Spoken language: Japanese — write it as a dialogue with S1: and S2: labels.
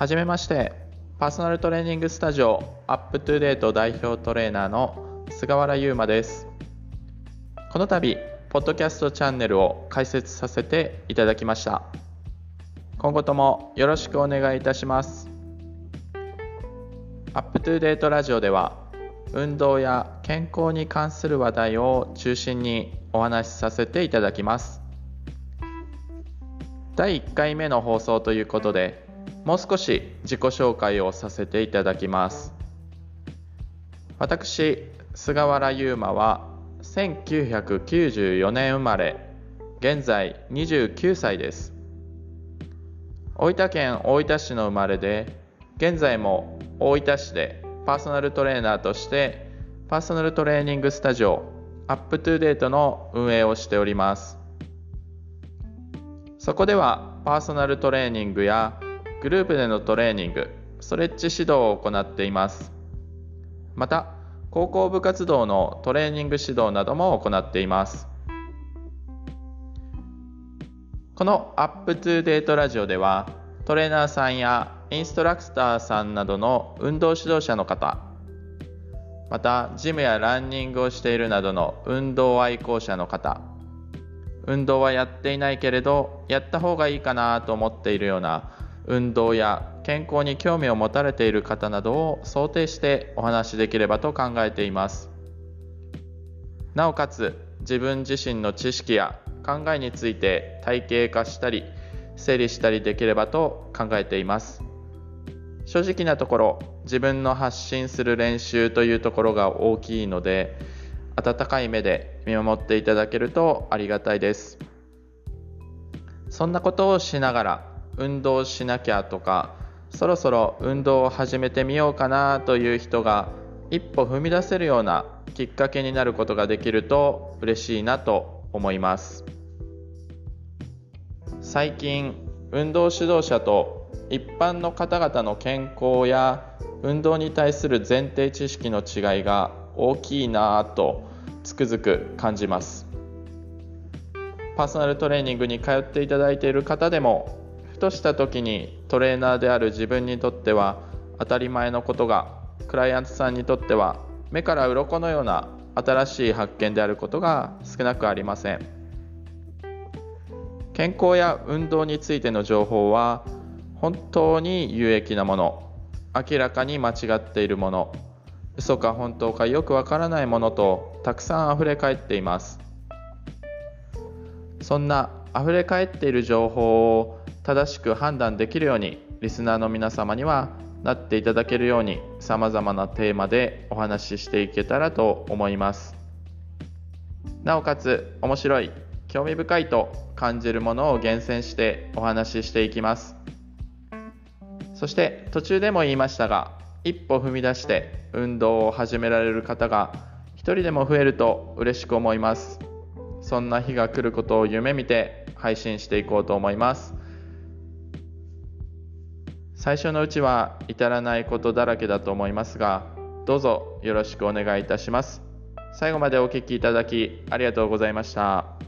S1: はじめまして。パーソナルトレーニングスタジオアップトゥデート代表トレーナーの菅原優馬です。この度ポッドキャストチャンネルを開設させていただきました。今後ともよろしくお願いいたします。アップトゥデートラジオでは運動や健康に関する話題を中心にお話しさせていただきます。第1回目の放送ということでもう少し自己紹介をさせていただきます。私菅原優馬は1994年生まれ現在29歳です。大分県大分市の生まれで現在も大分市でパーソナルトレーナーとしてパーソナルトレーニングスタジオアップトゥーデートの運営をしております。そこではパーソナルトレーニングやグループでのトレーニング、ストレッチ指導を行っています。また、高校部活動のトレーニング指導なども行っています。このアップトゥーデートラジオでは、トレーナーさんやインストラクターさんなどの運動指導者の方、またジムやランニングをしているなどの運動愛好者の方、運動はやっていないけれどやった方がいいかなと思っているような運動や健康に興味を持たれている方などを想定してお話しできればと考えています。なおかつ自分自身の知識や考えについて体系化したり整理したりできればと考えています。正直なところ自分の発信する練習というところが大きいので温かい目で見守っていただけるとありがたいです。そんなことをしながら運動しなきゃとかそろそろ運動を始めてみようかなという人が一歩踏み出せるようなきっかけになることができると嬉しいなと思います。最近運動指導者と一般の方々の健康や運動に対する前提知識の違いが大きいなぁとつくづく感じます。パーソナルトレーニングに通っていただいている方でもとした時にトレーナーである自分にとっては当たり前のことがクライアントさんにとっては目から鱗のような新しい発見であることが少なくありません。健康や運動についての情報は本当に有益なもの明らかに間違っているもの嘘か本当かよくわからないものとたくさん溢れ返っています。そんな溢れ返っている情報を正しく判断できるようにリスナーの皆様にはなっていただけるようにさまざまなテーマでお話ししていけたらと思います。なおかつ面白い興味深いと感じるものを厳選してお話ししていきます。そして途中でも言いましたが一歩踏み出して運動を始められる方が一人でも増えると嬉しく思います。そんな日が来ることを夢見て配信していこうと思います。最初のうちは至らないことだらけだと思いますがどうぞよろしくお願いいたします最後までお聴きいただきありがとうございました。